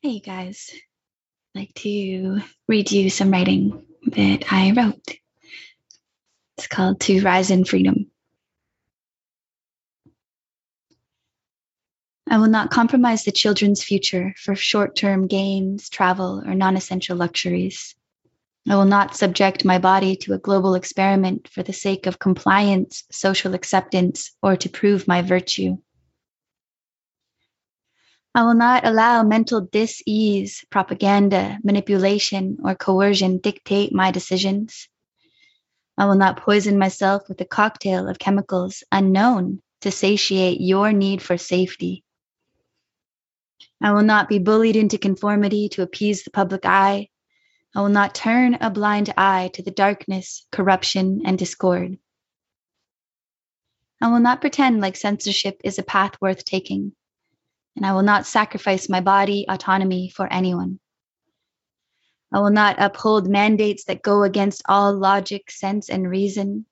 Hey guys, I'd like to read you some writing that I wrote. It's called To Rise in Freedom. I will not compromise the children's future for short term gains, travel, or non essential luxuries. I will not subject my body to a global experiment for the sake of compliance, social acceptance, or to prove my virtue. I will not allow mental dis-ease, propaganda, manipulation, or coercion dictate my decisions. I will not poison myself with a cocktail of chemicals unknown to satiate your need for safety. I will not be bullied into conformity to appease the public eye. I will not turn a blind eye to the darkness, corruption, and discord. I will not pretend like censorship is a path worth taking and I will not sacrifice my body autonomy for anyone. I will not uphold mandates that go against all logic, sense, and reason.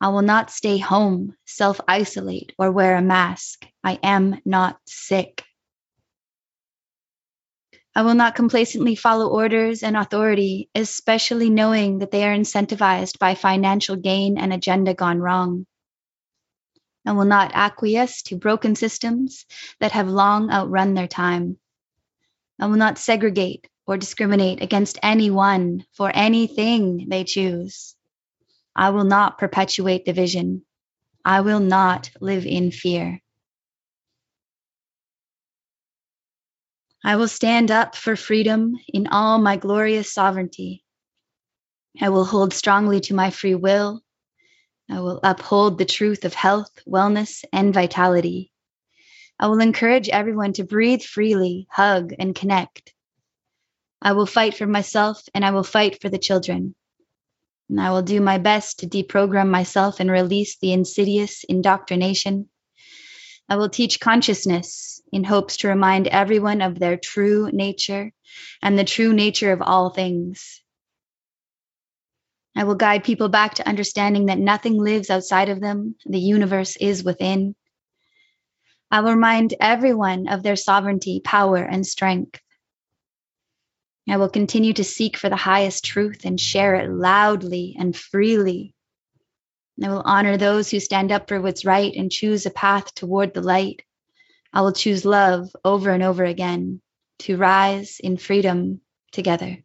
I will not stay home, self isolate, or wear a mask. I am not sick. I will not complacently follow orders and authority, especially knowing that they are incentivized by financial gain and agenda gone wrong and will not acquiesce to broken systems that have long outrun their time. I will not segregate or discriminate against anyone for anything they choose. I will not perpetuate division. I will not live in fear. I will stand up for freedom in all my glorious sovereignty. I will hold strongly to my free will I will uphold the truth of health, wellness, and vitality. I will encourage everyone to breathe freely, hug, and connect. I will fight for myself and I will fight for the children. And I will do my best to deprogram myself and release the insidious indoctrination. I will teach consciousness in hopes to remind everyone of their true nature and the true nature of all things. I will guide people back to understanding that nothing lives outside of them, the universe is within. I will remind everyone of their sovereignty, power, and strength. I will continue to seek for the highest truth and share it loudly and freely. I will honor those who stand up for what's right and choose a path toward the light. I will choose love over and over again to rise in freedom together.